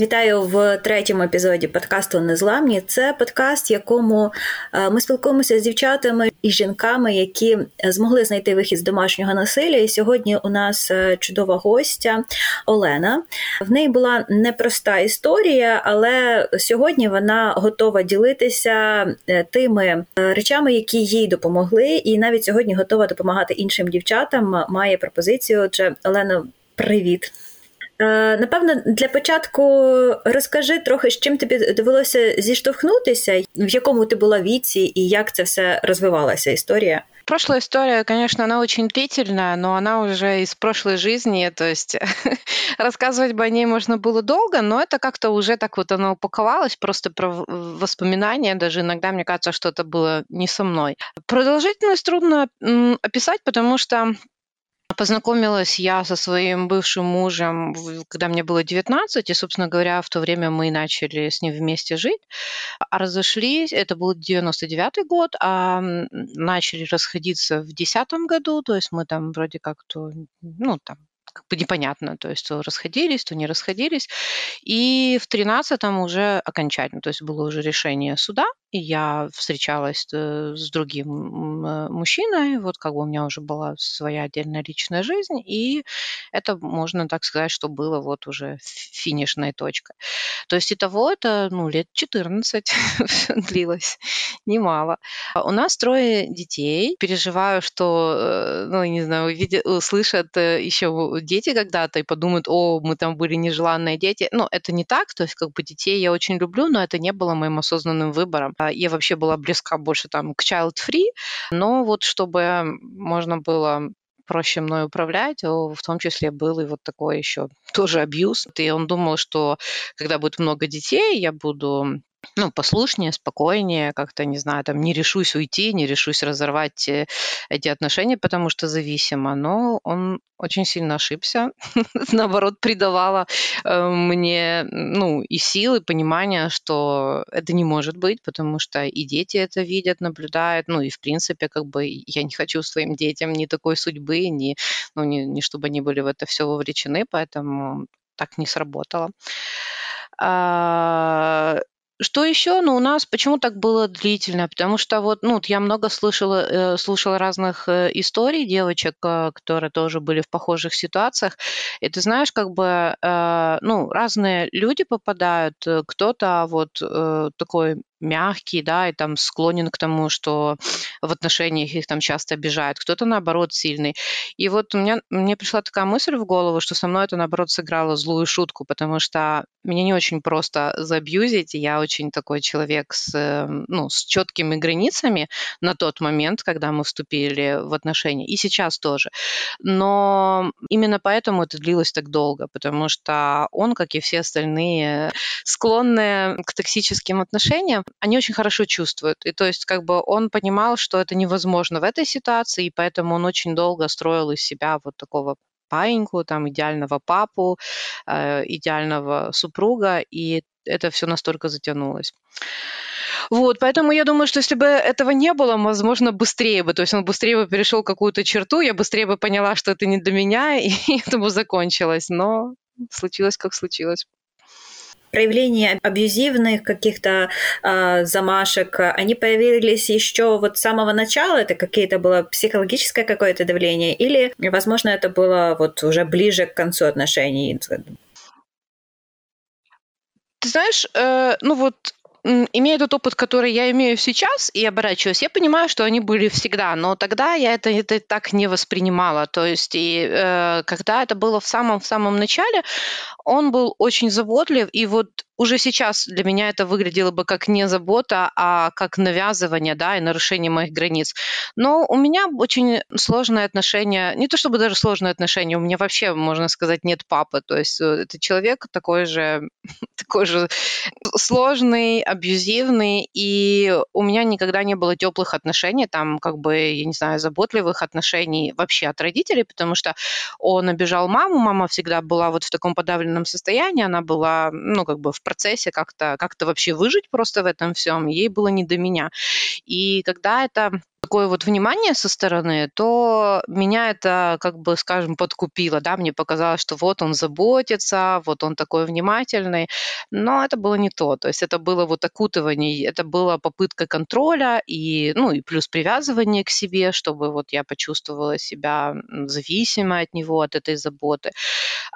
Вітаю в третьому епізоді подкасту Незламні. Це подкаст, в якому е, ми спілкуємося з дівчатами і жінками, які змогли знайти вихід з домашнього насилля. І сьогодні у нас е, чудова гостя Олена. В неї була непроста історія, але сьогодні вона готова ділитися е, тими речами, які їй допомогли, і навіть сьогодні готова допомагати іншим дівчатам. Має пропозицію. Отже, Олена, привіт. Е, напевно, для початку розкажи трохи, з чим тобі довелося зіштовхнутися, в якому ти була віці і як це все розвивалася історія. Прошлая история, конечно, она очень длительная, но она уже из прошлой жизни, то есть рассказывать бы о ней можно было долго, но это как-то уже так вот оно упаковалось, просто про воспоминания, даже иногда мне кажется, что это было не со мной. Продолжительность трудно описать, потому что Познакомилась я со своим бывшим мужем, когда мне было 19, и, собственно говоря, в то время мы начали с ним вместе жить. А разошлись, это был 99 год, а начали расходиться в 2010 году, то есть мы там вроде как-то, ну, там, как бы непонятно, то есть то расходились, то не расходились. И в 13-м уже окончательно, то есть было уже решение суда, я встречалась э, с другим э, мужчиной, вот как бы у меня уже была своя отдельная личная жизнь, и это, можно так сказать, что было вот уже финишной точкой. То есть и того это, ну, лет 14 длилось, немало. У нас трое детей. Переживаю, что, э, ну, не знаю, увидят, услышат еще дети когда-то и подумают, о, мы там были нежеланные дети. Ну, это не так, то есть как бы детей я очень люблю, но это не было моим осознанным выбором. А, я вообще была близка больше там к child-free, но вот чтобы можно было проще мной управлять, в том числе был и вот такой еще тоже абьюз. И он думал, что когда будет много детей, я буду ну, послушнее, спокойнее, как-то, не знаю, там, не решусь уйти, не решусь разорвать э, эти отношения, потому что зависимо. Но он очень сильно ошибся. Наоборот, придавала э, мне, ну, и силы, понимание, что это не может быть, потому что и дети это видят, наблюдают, ну, и, в принципе, как бы я не хочу своим детям ни такой судьбы, ни, ну, ни, ни чтобы они были в это все вовлечены, поэтому так не сработало. Что еще? Ну, у нас почему так было длительно? Потому что вот, ну, я много слышала, э, слушала разных э, историй девочек, э, которые тоже были в похожих ситуациях. И ты знаешь, как бы, э, ну, разные люди попадают. Э, кто-то вот э, такой мягкий, да, и там склонен к тому, что в отношениях их там часто обижают, кто-то, наоборот, сильный. И вот у меня, мне пришла такая мысль в голову, что со мной это, наоборот, сыграло злую шутку, потому что меня не очень просто забьюзить, я очень такой человек с, эм, ну, с четкими границами на тот момент, когда мы вступили в отношения, и сейчас тоже. Но именно поэтому это длилось так долго, потому что он, как и все остальные, склонны к токсическим отношениям, они очень хорошо чувствуют. И то есть как бы он понимал, что это невозможно в этой ситуации, и поэтому он очень долго строил из себя вот такого паиньку, там, идеального папу, э, идеального супруга, и это все настолько затянулось. Вот, поэтому я думаю, что если бы этого не было, возможно, быстрее бы, то есть он быстрее бы перешел какую-то черту, я быстрее бы поняла, что это не для меня, и это бы закончилось, но случилось, как случилось проявления абьюзивных каких-то э, замашек, они появились еще вот с самого начала? Это какие-то было психологическое какое-то давление? Или, возможно, это было вот уже ближе к концу отношений? Ты знаешь, э, ну вот имея тот опыт, который я имею сейчас, и оборачиваюсь, я понимаю, что они были всегда, но тогда я это, это так не воспринимала. То есть, и, э, когда это было в самом-в самом начале, он был очень заботлив, и вот уже сейчас для меня это выглядело бы как не забота, а как навязывание, да, и нарушение моих границ. Но у меня очень сложное отношение, не то чтобы даже сложное отношение, у меня вообще, можно сказать, нет папы. То есть э, это человек такой же, такой же сложный, абьюзивный, и у меня никогда не было теплых отношений, там, как бы, я не знаю, заботливых отношений вообще от родителей, потому что он обижал маму, мама всегда была вот в таком подавленном состоянии, она была, ну, как бы в процессе как-то как вообще выжить просто в этом всем, ей было не до меня. И когда это такое вот внимание со стороны, то меня это, как бы, скажем, подкупило, да, мне показалось, что вот он заботится, вот он такой внимательный, но это было не то, то есть это было вот окутывание, это была попытка контроля и, ну, и плюс привязывание к себе, чтобы вот я почувствовала себя зависимой от него, от этой заботы.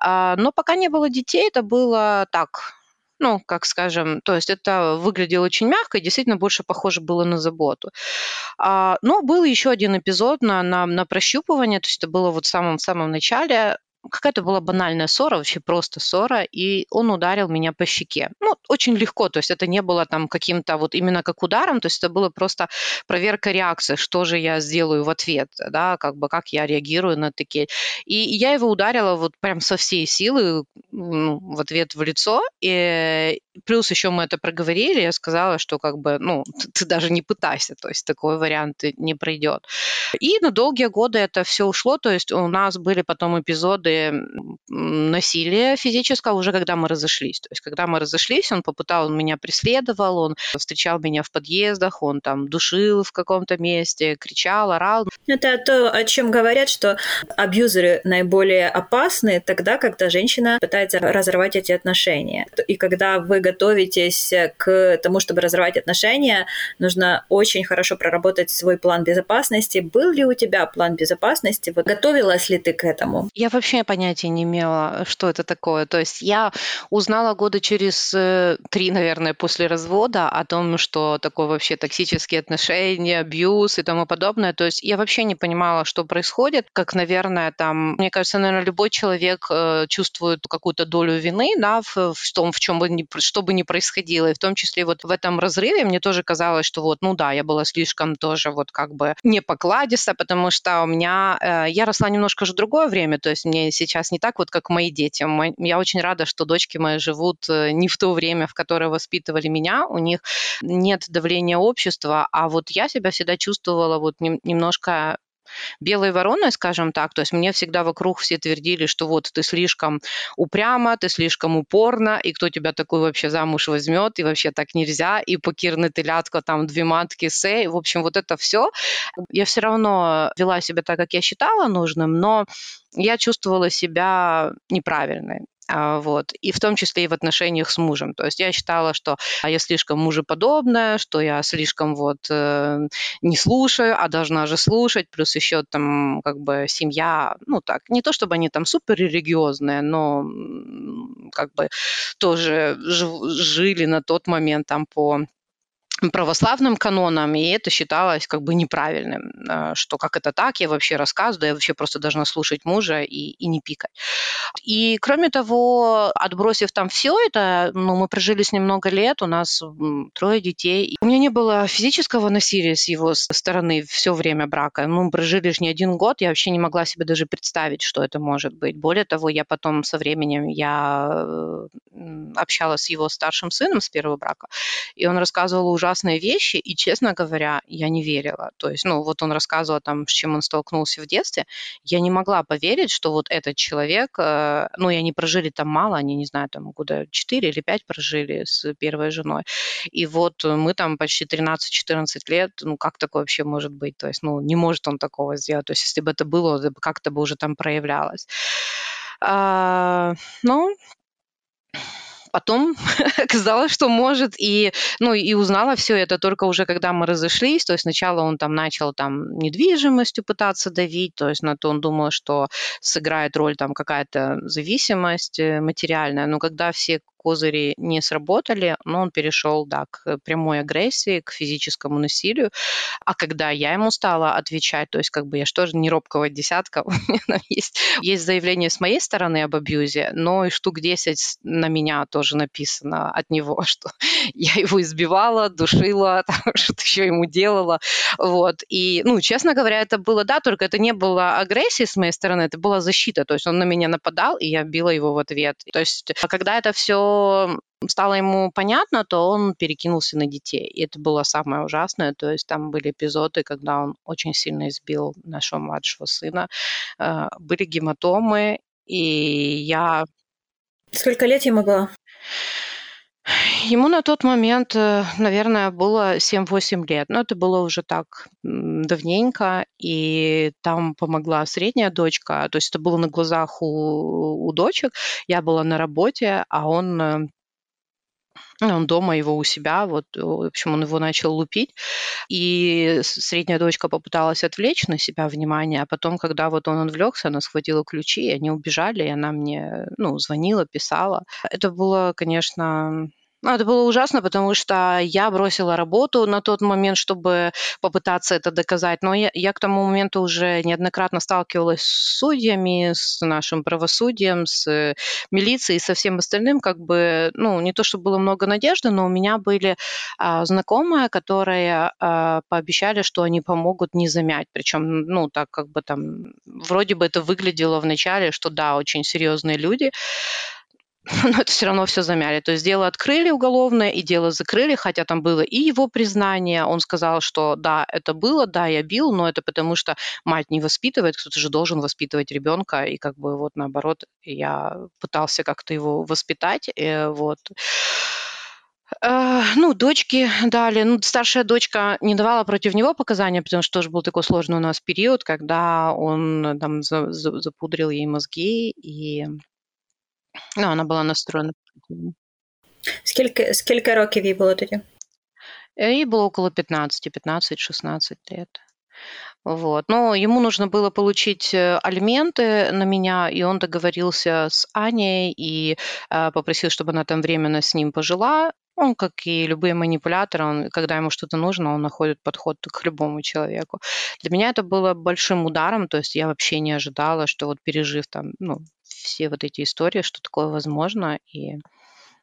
А, но пока не было детей, это было так, ну, как скажем, то есть это выглядело очень мягко и действительно больше похоже было на заботу. А, но был еще один эпизод на, на, на прощупывание, то есть это было вот в самом-самом начале, какая-то была банальная ссора, вообще просто ссора, и он ударил меня по щеке. Ну, очень легко, то есть это не было там каким-то вот именно как ударом, то есть это было просто проверка реакции, что же я сделаю в ответ, да, как бы как я реагирую на такие. И я его ударила вот прям со всей силы ну, в ответ в лицо, и плюс еще мы это проговорили, я сказала, что как бы, ну, ты, ты даже не пытайся, то есть такой вариант не пройдет. И на долгие годы это все ушло, то есть у нас были потом эпизоды насилия физического уже когда мы разошлись. То есть когда мы разошлись, он попытал, он меня преследовал, он встречал меня в подъездах, он там душил в каком-то месте, кричал, орал. Это то, о чем говорят, что абьюзеры наиболее опасны тогда, когда женщина пытается разорвать эти отношения. И когда вы готовитесь к тому, чтобы разорвать отношения, нужно очень хорошо проработать свой план безопасности. Был ли у тебя план безопасности? Вот готовилась ли ты к этому? Я вообще вообще понятия не имела, что это такое. То есть я узнала года через э, три, наверное, после развода о том, что такое вообще токсические отношения, абьюз и тому подобное. То есть я вообще не понимала, что происходит, как, наверное, там, мне кажется, наверное, любой человек э, чувствует какую-то долю вины, да, в, в том, в чем бы ни, что бы ни происходило. И в том числе вот в этом разрыве мне тоже казалось, что вот, ну да, я была слишком тоже вот как бы не покладиста, потому что у меня, э, я росла немножко же другое время, то есть мне сейчас не так вот, как мои дети. Я очень рада, что дочки мои живут э, не в то время, в которое воспитывали меня. У них нет давления общества, а вот я себя всегда чувствовала вот немножко белой вороной, скажем так. То есть мне всегда вокруг все твердили, что вот ты слишком упряма, ты слишком упорна, и кто тебя такой вообще замуж возьмет, и вообще так нельзя, и покирны телятка, там две матки, сей. В общем, вот это все. Я все равно вела себя так, как я считала нужным, но я чувствовала себя неправильной. А, вот. И в том числе и в отношениях с мужем. То есть я считала, что я слишком мужеподобная, что я слишком вот э, не слушаю, а должна же слушать, плюс еще там как бы семья, ну так, не то чтобы они там супер религиозные, но как бы тоже жили на тот момент там по православным канонам, и это считалось как бы неправильным, э, что как это так, я вообще рассказываю, я вообще просто должна слушать мужа и, и не пикать. И кроме того, отбросив там все это, ну, мы прожили с ним много лет, у нас трое детей. У меня не было физического насилия с его стороны все время брака. Мы прожили лишь не один год, я вообще не могла себе даже представить, что это может быть. Более того, я потом со временем я э, общалась с его старшим сыном с первого брака, и он рассказывал ужасно ужасные вещи, и, честно говоря, я не верила. То есть, ну, вот он рассказывал там, с чем он столкнулся в детстве, я не могла поверить, что вот этот человек, э, ну, и они прожили там мало, они, не знаю, там года 4 или 5 прожили с первой женой, и вот мы там почти 13-14 лет, ну, как такое вообще может быть? То есть, ну, не может он такого сделать. То есть, если бы это было, как-то бы уже там проявлялось. А, ну, потом оказалось, что может, и, ну, и узнала все это только уже, когда мы разошлись, то есть сначала он там начал там недвижимостью пытаться давить, то есть на то он думал, что сыграет роль там какая-то зависимость э, материальная, но когда все козыри не сработали, но он перешел, да, к прямой агрессии, к физическому насилию. А когда я ему стала отвечать, то есть как бы я же не робкого десятка, у меня есть, есть заявление с моей стороны об абьюзе, но и штук 10 на меня тоже написано от него, что я его избивала, душила, что-то еще ему делала. Вот. И, ну, честно говоря, это было, да, только это не было агрессии с моей стороны, это была защита. То есть он на меня нападал, и я била его в ответ. То есть, а когда это все стало ему понятно, то он перекинулся на детей. И это было самое ужасное. То есть там были эпизоды, когда он очень сильно избил нашего младшего сына. Э, были гематомы, и я... Сколько лет ему было? Ему на тот момент, э, наверное, было 7-8 лет. Но это было уже так давненько, и там помогла средняя дочка. То есть это было на глазах у, у дочек. Я была на работе, а он э, он дома, его у себя, вот, в общем, он его начал лупить, и средняя дочка попыталась отвлечь на себя внимание, а потом, когда вот он отвлекся, она схватила ключи, и они убежали, и она мне, ну, звонила, писала. Это было, конечно, ну, это было ужасно, потому что я бросила работу на тот момент, чтобы попытаться это доказать. Но я, я к тому моменту уже неоднократно сталкивалась с судьями, с нашим правосудием, с милицией, со всем остальным. Как бы, ну, не то, чтобы было много надежды, но у меня были а, знакомые, которые а, пообещали, что они помогут не замять. Причем, ну, так как бы там, вроде бы это выглядело вначале, что да, очень серьезные люди, но это все равно все замяли. То есть дело открыли уголовное, и дело закрыли, хотя там было и его признание. Он сказал, что да, это было, да, я бил, но это потому что мать не воспитывает, кто-то же должен воспитывать ребенка, и как бы вот наоборот, я пытался как-то его воспитать, и э, вот. Uh, ну, дочки дали. Ну, старшая дочка не давала против него показания, потому что тоже был такой сложный у нас период, когда он там запудрил ей мозги, и Ну, вона була настроєна. Скільки скільки років їй було тоді? Ей было около 15, 15-16 лет. Вот. Но ему нужно было получить э, алименты на меня, и он договорился с Аней и э, попросил, чтобы она там временно с ним пожила. Он, как и любые манипуляторы, он, когда ему что-то нужно, он находит подход к любому человеку. Для меня это было большим ударом, то есть я вообще не ожидала, что вот пережив там, ну, все вот эти истории, что такое возможно, и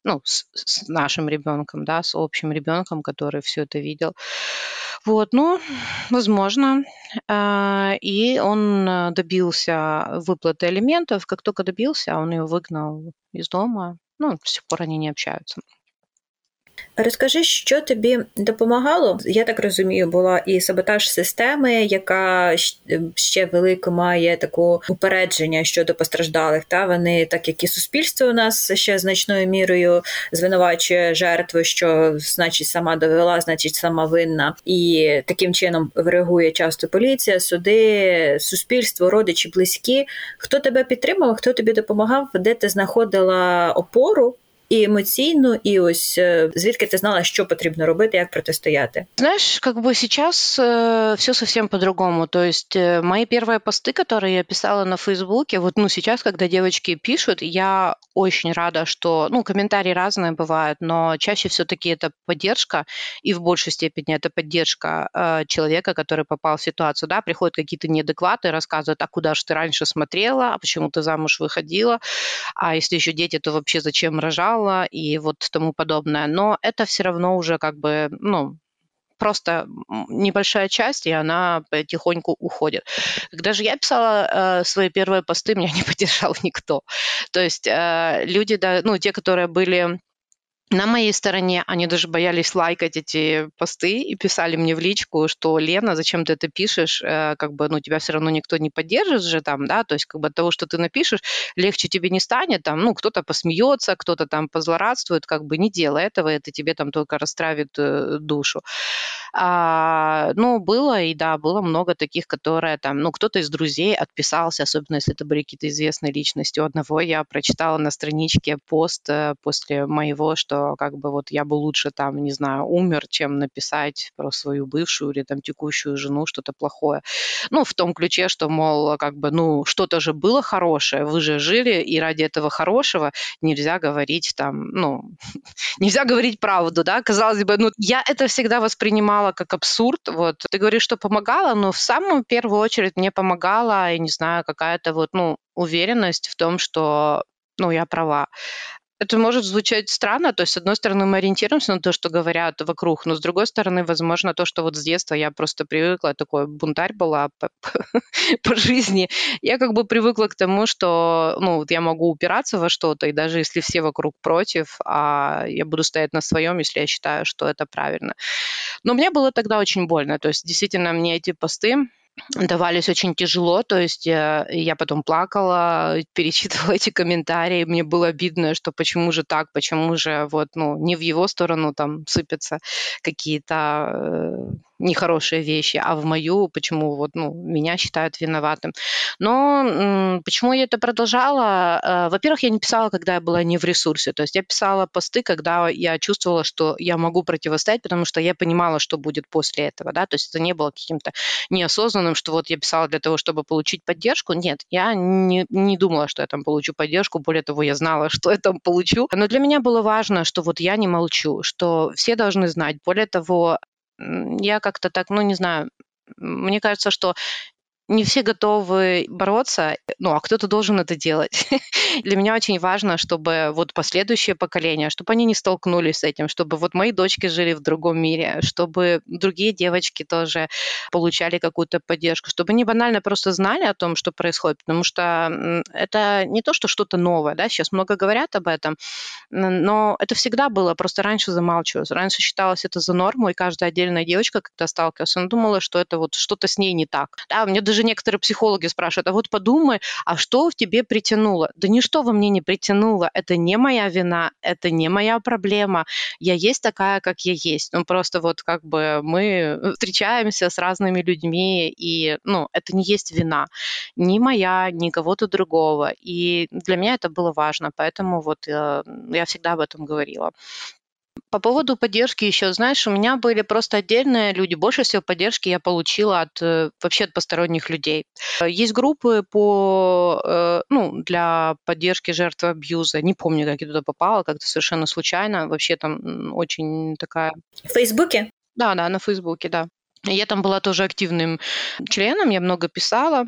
ну, с, с нашим ребенком, да, с общим ребенком, который все это видел. Вот, ну, возможно. А, и он добился выплаты алиментов. Как только добился, он ее выгнал из дома. Ну, до сих пор они не общаются. Розкажи, що тобі допомагало? Я так розумію, була і саботаж системи, яка ще велико має таку упередження щодо постраждалих. Та вони, так як і суспільство у нас ще значною мірою звинувачує жертву, що значить сама довела, значить сама винна, і таким чином реагує часто поліція, суди, суспільство, родичі, близькі. Хто тебе підтримав, хто тобі допомагав, де ти знаходила опору? і емоційно, і ось звідки ти знала, що потрібно робити, як протистояти? Знаешь, как бы сейчас э, все совсем по-другому. То есть э, мои первые посты, которые я писала на Фейсбуке, вот ну сейчас, когда девочки пишут, я очень рада, что, ну, комментарии разные бывают, но чаще все-таки это поддержка, и в большей степени это поддержка э, человека, который попал в ситуацию, да, приходят какие-то неадекваты, рассказывают, а куда же ты раньше смотрела, а почему ты замуж выходила, а если еще дети, то вообще зачем рожала, Сериала и вот тому подобное. Но это все равно уже как бы, ну, просто небольшая часть, и она потихоньку уходит. Когда же я писала э, свои первые посты, меня не поддержал никто. То есть э, люди, да, ну, те, которые были на моей стороне они даже боялись лайкать эти посты и писали мне в личку, что Лена, зачем ты это пишешь, э, как бы, ну, тебя все равно никто не поддержит же там, да, то есть как бы от того, что ты напишешь, легче тебе не станет, там, ну, кто-то посмеется, кто-то там позлорадствует, как бы не делай этого, это тебе там только расстравит э, душу. А, ну, было, и да, было много таких, которые там, ну, кто-то из друзей отписался, особенно если это были какие-то известные личности. У одного я прочитала на страничке пост э, после моего, что как бы вот я бы лучше там, не знаю, умер, чем написать про свою бывшую или там текущую жену что-то плохое. Ну, в том ключе, что, мол, как бы, ну, что-то же было хорошее, вы же жили, и ради этого хорошего нельзя говорить там, ну, нельзя говорить правду, да, казалось бы, ну, я это всегда воспринимала как абсурд, вот, ты говоришь, что помогала, но в самую первую очередь мне помогала, я не знаю, какая-то вот, ну, уверенность в том, что ну, я права. Это может звучать странно, то есть, с одной стороны, мы ориентируемся на то, что говорят вокруг, но с другой стороны, возможно, то, что вот с детства я просто привыкла, такой бунтарь была по, по жизни, я как бы привыкла к тому, что, ну, вот я могу упираться во что-то, и даже если все вокруг против, а я буду стоять на своем, если я считаю, что это правильно. Но мне было тогда очень больно, то есть, действительно, мне эти посты, давались очень тяжело, то есть я, э, я потом плакала, перечитывала эти комментарии, мне было обидно, что почему же так, почему же вот, ну, не в его сторону там сыпятся какие-то э, нехорошие вещи, а в мою, почему вот, ну, меня считают виноватым. Но почему я это продолжала? Э, во-первых, я не писала, когда я была не в ресурсе, то есть я писала посты, когда я чувствовала, что я могу противостоять, потому что я понимала, что будет после этого, да, то есть это не было каким-то неосознанным, что вот я писала для того, чтобы получить поддержку. Нет, я не, не думала, что я там получу поддержку, более того, я знала, что я там получу. Но для меня было важно, что вот я не молчу, что все должны знать. Более того, я как-то так, ну, не знаю, мне кажется, что не все готовы бороться, ну, а кто-то должен это делать. Для меня очень важно, чтобы вот последующее поколение, чтобы они не столкнулись с этим, чтобы вот мои дочки жили в другом мире, чтобы другие девочки тоже получали какую-то поддержку, чтобы они банально просто знали о том, что происходит, потому что это не то, что что-то новое, да, сейчас много говорят об этом, но это всегда было, просто раньше замалчивалось, раньше считалось это за норму, и каждая отдельная девочка, когда сталкивалась, она думала, что это вот что-то с ней не так. Да, мне даже даже некоторые психологи спрашивают, а вот подумай, а что в тебе притянуло? Да ничто во мне не притянуло, это не моя вина, это не моя проблема, я есть такая, как я есть. Ну, просто вот как бы мы встречаемся с разными людьми, и, ну, это не есть вина. Ни моя, ни кого-то другого. И для меня это было важно, поэтому вот э, я всегда об этом говорила. По поводу поддержки еще, знаешь, у меня были просто отдельные люди. Больше всего поддержки я получила от э, вообще от посторонних людей. Есть группы по, э, ну, для поддержки жертвы абьюза. Не помню, как я туда попала, как-то совершенно случайно. Вообще там очень такая... В Фейсбуке? Да, да, на Фейсбуке, да. Я там была тоже активным членом, я много писала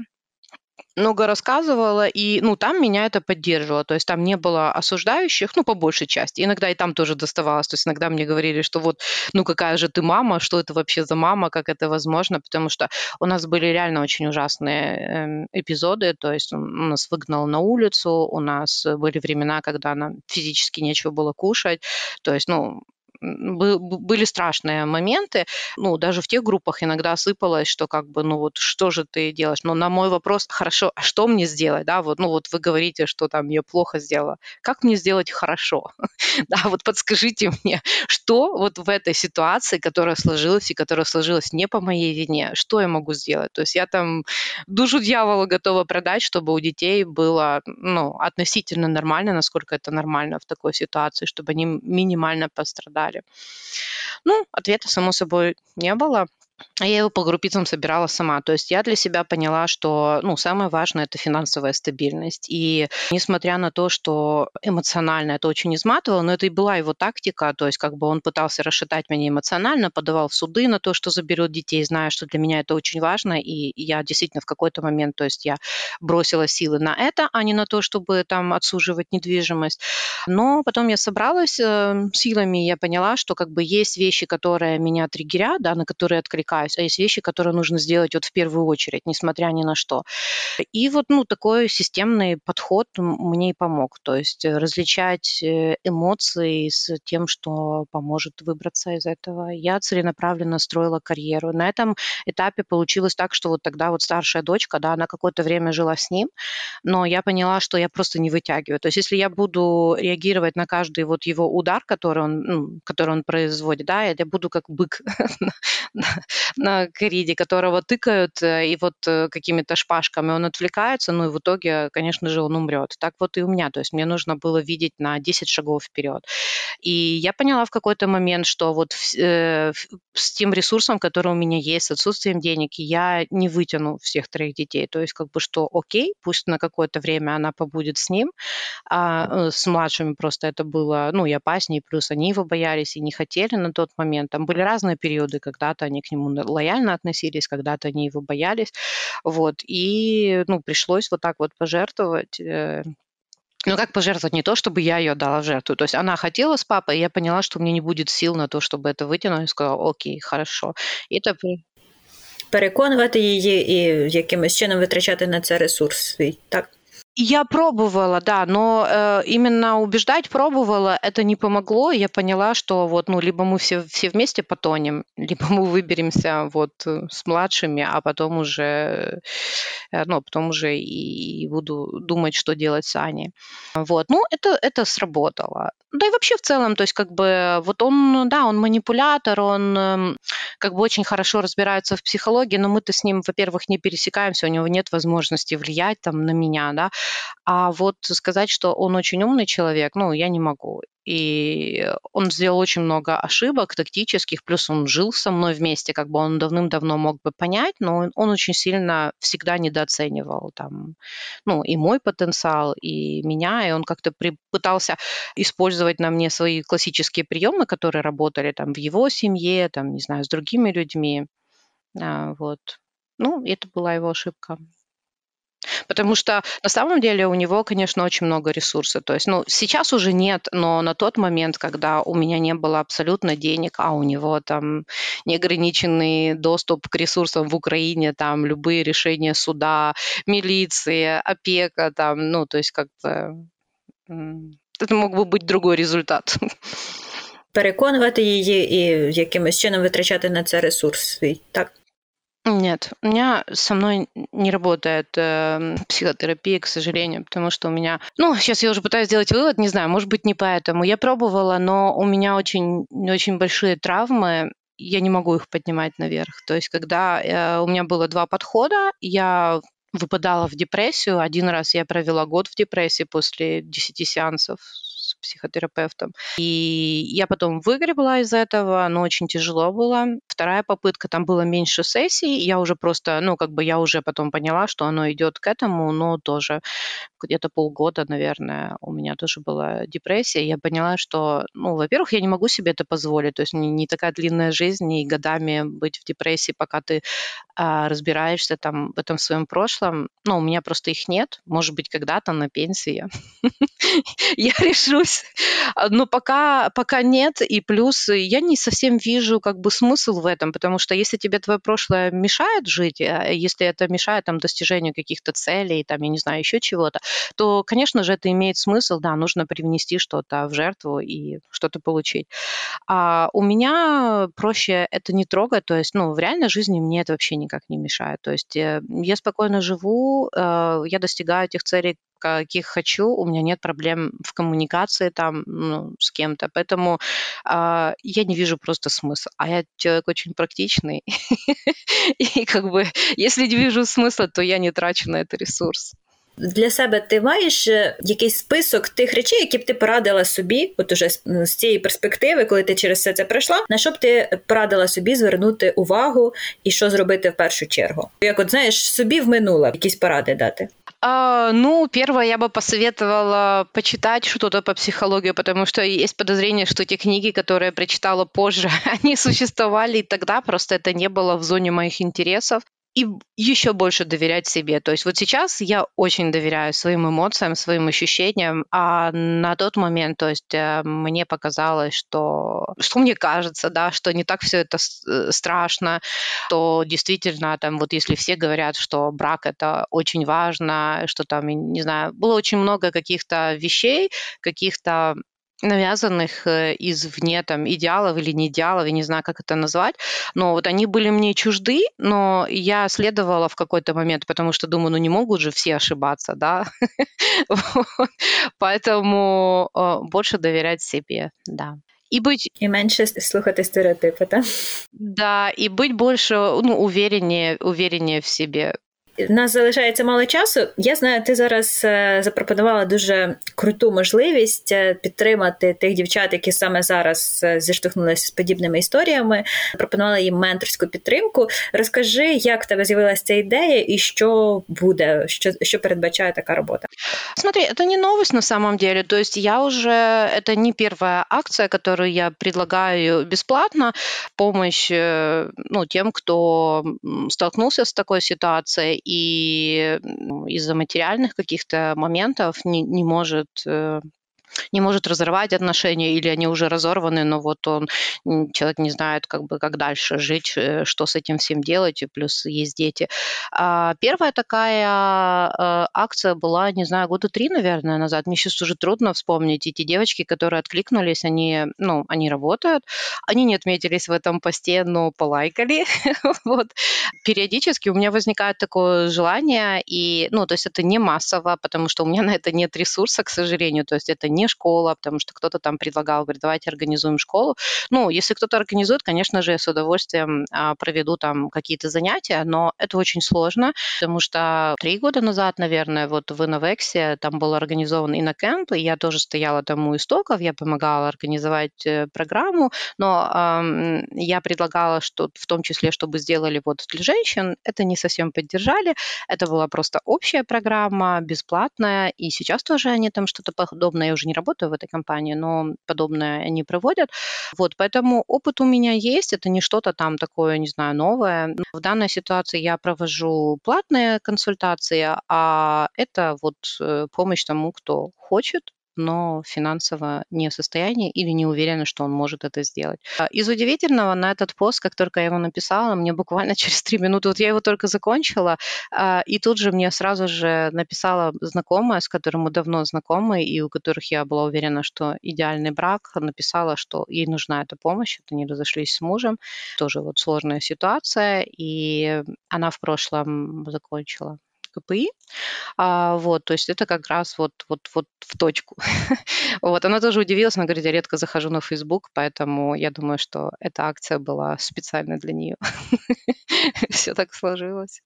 много рассказывала, и, ну, там меня это поддерживало, то есть там не было осуждающих, ну, по большей части. Иногда и там тоже доставалось, то есть иногда мне говорили, что вот, ну, какая же ты мама, что это вообще за мама, как это возможно, потому что у нас были реально очень ужасные э, эпизоды, то есть он нас выгнал на улицу, у нас были времена, когда нам физически нечего было кушать, то есть, ну, были страшные моменты. Ну, даже в тех группах иногда сыпалось, что как бы, ну вот, что же ты делаешь? Но на мой вопрос, хорошо, а что мне сделать? Да, вот, ну вот вы говорите, что там я плохо сделала. Как мне сделать хорошо? да, вот подскажите мне, что вот в этой ситуации, которая сложилась и которая сложилась не по моей вине, что я могу сделать? То есть я там душу дьявола готова продать, чтобы у детей было, ну, относительно нормально, насколько это нормально в такой ситуации, чтобы они минимально пострадали далее. Ну, ответа, само собой, не было. А я его по группицам собирала сама. То есть я для себя поняла, что ну, самое важное – это финансовая стабильность. И несмотря на то, что эмоционально это очень изматывало, но это и была его тактика, то есть как бы он пытался расшатать меня эмоционально, подавал в суды на то, что заберет детей, зная, что для меня это очень важно, и я действительно в какой-то момент, то есть я бросила силы на это, а не на то, чтобы там отсуживать недвижимость. Но потом я собралась э, силами, я поняла, что как бы есть вещи, которые меня триггерят, да, на которые откликаются отвлекаюсь, а есть вещи, которые нужно сделать вот в первую очередь, несмотря ни на что. И вот, ну, такой системный подход мне и помог, то есть э, различать э, эмоции с тем, что поможет выбраться из этого. Я целенаправленно строила карьеру. На этом этапе получилось так, что вот тогда вот старшая дочка, да, она какое-то время жила с ним, но я поняла, что я просто не вытягиваю. То есть если я буду реагировать на каждый вот его удар, который он, ну, который он производит, да, я буду как бык на кориде, которого тыкают, э, и вот э, какими-то шпажками он отвлекается, ну и в итоге, конечно же, он умрет. Так вот и у меня, то есть мне нужно было видеть на 10 шагов вперед. И я поняла в какой-то момент, что вот э, с тем ресурсом, который у меня есть, с отсутствием денег, я не вытяну всех троих детей. То есть как бы что окей, пусть на какое-то время она побудет с ним, а с младшими просто это было, ну, и опаснее, плюс они его боялись и не хотели на тот момент. Там были разные периоды, когда-то они к нему лояльно относились, когда-то они его боялись. Вот. И, ну, пришлось вот так вот пожертвовать э, ну, как пожертвовать? Не то, чтобы я ее дала в жертву. То есть она хотела с папой, и я поняла, что у меня не будет сил на то, чтобы это витягнути, і сказала, окей, хорошо. І тепер... Переконувати її і якимось чином витрачати на це ресурс свій, так? Я пробовала, да, но э, именно убеждать пробовала, это не помогло. Я поняла, что вот, ну, либо мы все, все вместе потонем, либо мы выберемся вот э, с младшими, а потом уже, э, ну, потом уже и, буду думать, что делать с Аней. Вот, ну, это, это сработало. Да и вообще в целом, то есть как бы вот он, да, он манипулятор, он эм, как бы очень хорошо разбирается в психологии, но мы-то с ним, во-первых, не пересекаемся, у него нет возможности влиять там на меня, да, а вот сказать, что он очень умный человек, ну, я не могу. И он сделал очень много ошибок тактических, плюс он жил со мной вместе, как бы он давным-давно мог бы понять, но он очень сильно всегда недооценивал там, ну, и мой потенциал, и меня, и он как-то при, пытался использовать на мне свои классические приемы, которые работали там в его семье, там, не знаю, с другими людьми, а, вот. Ну, это была его ошибка. Потому что на самом деле у него, конечно, очень много ресурсов. То есть, ну, сейчас уже нет, но на тот момент, когда у меня не было абсолютно денег, а у него там неограниченный доступ к ресурсам в Украине, там любые решения суда, милиции, опека, там, ну, то есть как бы это мог би бути другий результат. Переконувати її і якимось чином витрачати на це ресурс свій, так? Нет, у меня со мной не работает э, психотерапия, к сожалению, потому что у меня... Ну, сейчас я уже пытаюсь сделать вывод, не знаю, может быть, не поэтому. Я пробовала, но у меня очень, очень большие травмы, я не могу их поднимать наверх. То есть, когда э, у меня было два подхода, я выпадала в депрессию. Один раз я провела год в депрессии после 10 сеансов психотерапевтом. И я потом выгребла из этого, но очень тяжело было. Вторая попытка, там было меньше сессий, я уже просто, ну, как бы я уже потом поняла, что оно идет к этому, но тоже где-то полгода, наверное, у меня тоже была депрессия. Я поняла, что, ну, во-первых, я не могу себе это позволить, то есть не, не такая длинная жизнь, и годами быть в депрессии, пока ты а, разбираешься там в этом своем прошлом. Ну, у меня просто их нет. Может быть, когда-то на пенсии я решусь. Но пока, пока нет. И плюс я не совсем вижу как бы смысл в этом, потому что если тебе твое прошлое мешает жить, а если это мешает там достижению каких-то целей, там, я не знаю, еще чего-то, то, конечно же, это имеет смысл, да, нужно привнести что-то в жертву и что-то получить. А у меня проще это не трогать, то есть, ну, в реальной жизни мне это вообще никак не мешает. То есть э, я спокойно живу, э, я достигаю этих целей, каких хочу, у меня нет проблем в коммуникации там ну, с кем-то, поэтому э, я не вижу просто смысла. А я человек очень практичный, и как бы если не вижу смысла, то я не трачу на это ресурс. Для себе ти маєш якийсь список тих речей, які б ти порадила собі, от уже з цієї перспективи, коли ти через все це пройшла, на що б ти порадила собі звернути увагу і що зробити в першу чергу? Як от знаєш, собі в минуле якісь поради дати? А, ну, первое, я бы посоветовала почитать что-то по психологии, потому что есть подозрение, что те книги, которые я прочитала позже, они существовали и тогда, просто это не было в зоне моих интересов и еще больше доверять себе. То есть вот сейчас я очень доверяю своим эмоциям, своим ощущениям, а на тот момент, то есть э, мне показалось, что, что мне кажется, да, что не так все это э, страшно, то действительно там вот если все говорят, что брак это очень важно, что там, не знаю, было очень много каких-то вещей, каких-то навязанных э, извне там идеалов или не идеалов, я не знаю, как это назвать, но вот они были мне чужды, но я следовала в какой-то момент, потому что думаю, ну не могут же все ошибаться, да, поэтому э, больше доверять себе, да. И быть... И меньше слухати стереотипы, да? Да, и быть больше, ну, увереннее, увереннее в себе. У нас залишається мало часу. Я знаю, ти зараз е, запропонувала дуже круту можливість е, підтримати тих дівчат, які саме зараз е, зіштовхнулися з подібними історіями. Пропонувала їм менторську підтримку. Розкажи, як в тебе з'явилася ця ідея і що буде, що, що передбачає така робота? Смотри, это не новость на самом деле. То есть я уже, это не первая акция, которую я предлагаю бесплатно, помощь ну, тем, кто столкнулся с такой ситуацией и из-за материальных каких-то моментов не, не может э, не может разорвать отношения, или они уже разорваны, но вот он, человек не знает, как бы, как дальше жить, э, что с этим всем делать, и плюс есть дети. А первая такая э, акция была, не знаю, года три, наверное, назад. Мне сейчас уже трудно вспомнить. Эти девочки, которые откликнулись, они, ну, они работают, они не отметились в этом посте, но полайкали. вот. Периодически у меня возникает такое желание, и, ну, то есть это не массово, потому что у меня на это нет ресурса, к сожалению, то есть это не школа, потому что кто-то там предлагал, говорит, давайте организуем школу. Ну, если кто-то организует, конечно же, я с удовольствием а, проведу там какие-то занятия, но это очень сложно, потому что три года назад, наверное, вот в Инновексе там был организован Иннокэмп, и я тоже стояла там у истоков, я помогала организовать э, программу, но э, я предлагала, что в том числе, чтобы сделали вот для женщин, это не совсем поддержали, это была просто общая программа, бесплатная, и сейчас тоже они там что-то подобное, я уже не работаю в этой компании, но подобное они проводят. Вот, поэтому опыт у меня есть, это не что-то там такое, не знаю, новое. В данной ситуации я провожу платные консультации, а это вот э, помощь тому, кто хочет, но финансово не в состоянии или не уверена, что он может это сделать. А, из удивительного на этот пост, как только я его написала, мне буквально через три минуты, вот я его только закончила, а, и тут же мне сразу же написала знакомая, с которой мы давно знакомы, и у которых я была уверена, что идеальный брак, написала, что ей нужна эта помощь, это они разошлись с мужем, тоже вот сложная ситуация, и она в прошлом закончила КПИ. А, вот, то есть это как раз вот, вот, вот в точку. вот, она тоже удивилась, она говорит, я редко захожу на Facebook, поэтому я думаю, что эта акция была специально для нее. Все так сложилось.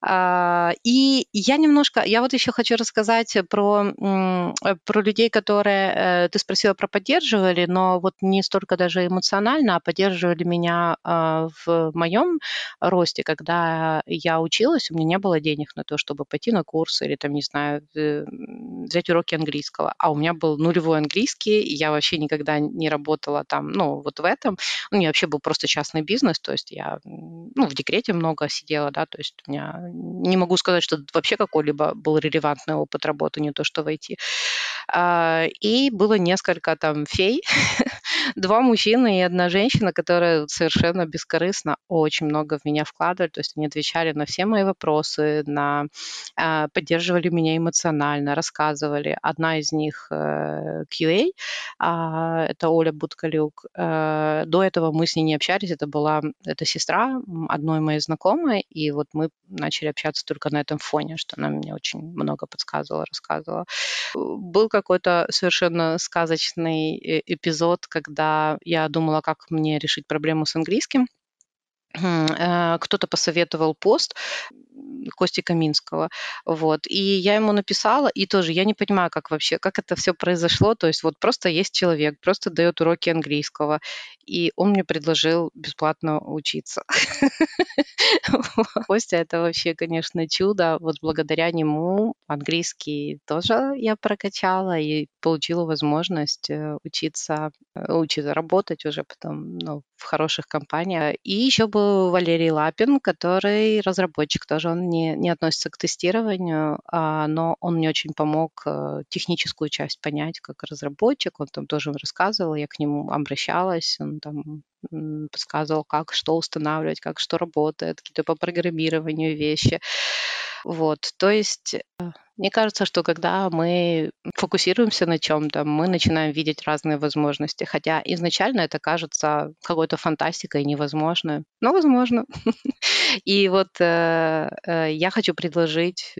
А, и я немножко, я вот еще хочу рассказать про, про людей, которые, э, ты спросила про поддерживали, но вот не столько даже эмоционально, а поддерживали меня а, в моем росте, когда я училась, у меня не было денег на то, чтобы пойти на курсы или там, не знаю, взять уроки английского. А у меня был нулевой английский, и я вообще никогда не работала там, ну, вот в этом. У меня вообще был просто частный бизнес, то есть я, ну, в декрете много сидела, да, то есть у меня не могу сказать, что вообще какой-либо был релевантный опыт работы, не то что войти. А, и было несколько там фей, два мужчины и одна женщина, которая совершенно бескорыстно очень много в меня вкладывали, то есть они отвечали на все мои вопросы, на а, поддерживали меня эмоционально, рассказывали. Одна из них э, QA, а, это Оля Будкалюк. Э, до этого мы с ней не общались, это была это сестра одной моей знакомой, и вот мы начали общаться только на этом фоне, что она мне очень много подсказывала, рассказывала. Был какой-то совершенно сказочный э, эпизод, когда я думала, как мне решить проблему с английским. Кто-то посоветовал пост Кости Каминского, вот, и я ему написала, и тоже я не понимаю, как вообще, как это все произошло, то есть вот просто есть человек, просто дает уроки английского, и он мне предложил бесплатно учиться. Костя это вообще, конечно, чудо, вот благодаря нему английский тоже я прокачала и получила возможность э, учиться, э, учиться работать уже потом, ну, в хороших компаниях. И еще был Валерий Лапин, который разработчик, тоже он не, не относится к тестированию, а, но он мне очень помог э, техническую часть понять как разработчик. Он там тоже рассказывал, я к нему обращалась, он там подсказывал, как что устанавливать, как что работает, какие-то по программированию вещи. Вот, то есть э, мне кажется, что когда мы фокусируемся на чем-то, мы начинаем видеть разные возможности. Хотя изначально это кажется какой-то фантастикой невозможно, но возможно. И вот э, э, я хочу предложить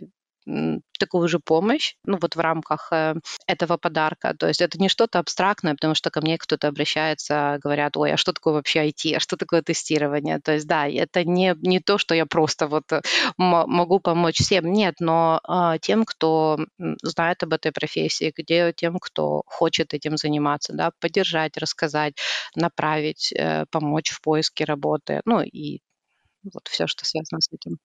такую же помощь, ну вот в рамках э, этого подарка. То есть это не что-то абстрактное, потому что ко мне кто-то обращается, говорят, ой, а что такое вообще IT, а что такое тестирование? То есть да, это не, не то, что я просто вот э, могу помочь всем, нет, но э, тем, кто знает об этой профессии, где тем, кто хочет этим заниматься, да, поддержать, рассказать, направить, э, помочь в поиске работы, ну и вот все, що зв'язано з цим.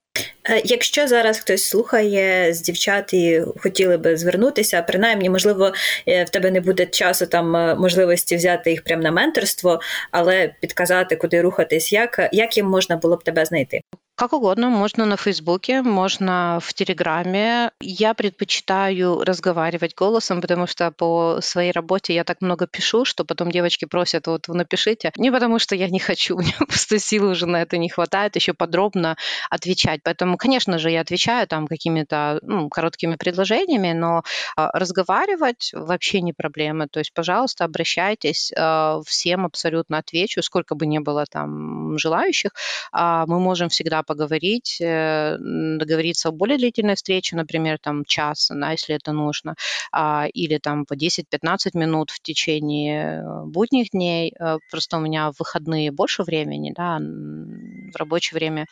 Якщо зараз хтось слухає з дівчат і хотіли би звернутися, принаймні, можливо, в тебе не буде часу там можливості взяти їх прямо на менторство, але підказати, куди рухатись, як як їм можна було б тебе знайти? Как угодно, можно на Фейсбуке, можно в Телеграме. Я предпочитаю разговаривать голосом, потому что по своей работе я так много пишу, что потом девочки просят, вот вы напишите. Не потому что я не хочу, меня просто силы уже на это не хватает, еще подробно отвечать. Поэтому, конечно же, я отвечаю там какими-то ну, короткими предложениями, но а, разговаривать вообще не проблема. То есть, пожалуйста, обращайтесь, а, всем абсолютно отвечу, сколько бы ни было там желающих. А, мы можем всегда поговорить, э, договориться о более длительной встрече, например, там час, да, если это нужно, а, или там по 10-15 минут в течение э, будних дней. Э, просто у меня в выходные больше времени, да, в рабочее время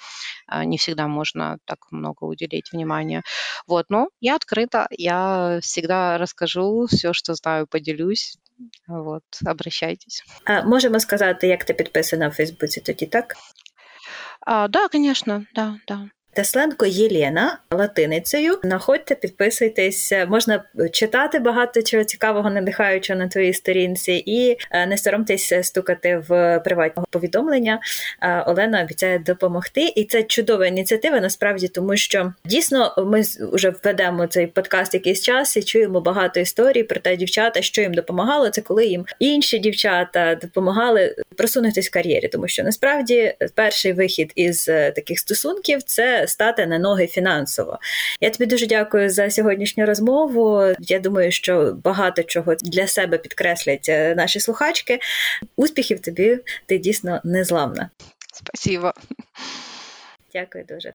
не всегда можно так много уделить внимания. Вот, но я открыта, я всегда расскажу все, что знаю, поделюсь. Вот, обращайтесь. А можемо сказати, як ти підписана в Фейсбуці, тоді так? А, да, конечно, да, да. Тесленко Єлєна латиницею. Находьте, підписуйтесь, можна читати багато чого цікавого, надихаючого на твоїй сторінці, і е, не соромтесь стукати в приватні повідомлення. Е, Олена обіцяє допомогти, і це чудова ініціатива. Насправді, тому що дійсно ми вже ведемо цей подкаст якийсь час і чуємо багато історій про те, дівчата, що їм допомагало. Це коли їм інші дівчата допомагали просунутися в кар'єрі, тому що насправді перший вихід із е, таких стосунків це стати на ноги фінансово. Я тобі дуже дякую за сьогоднішню розмову. Я думаю, що багато чого для себе підкреслять е, наші слухачки. Успіхів тобі, ти дійсно незламна. Спасибо. Дякую дуже.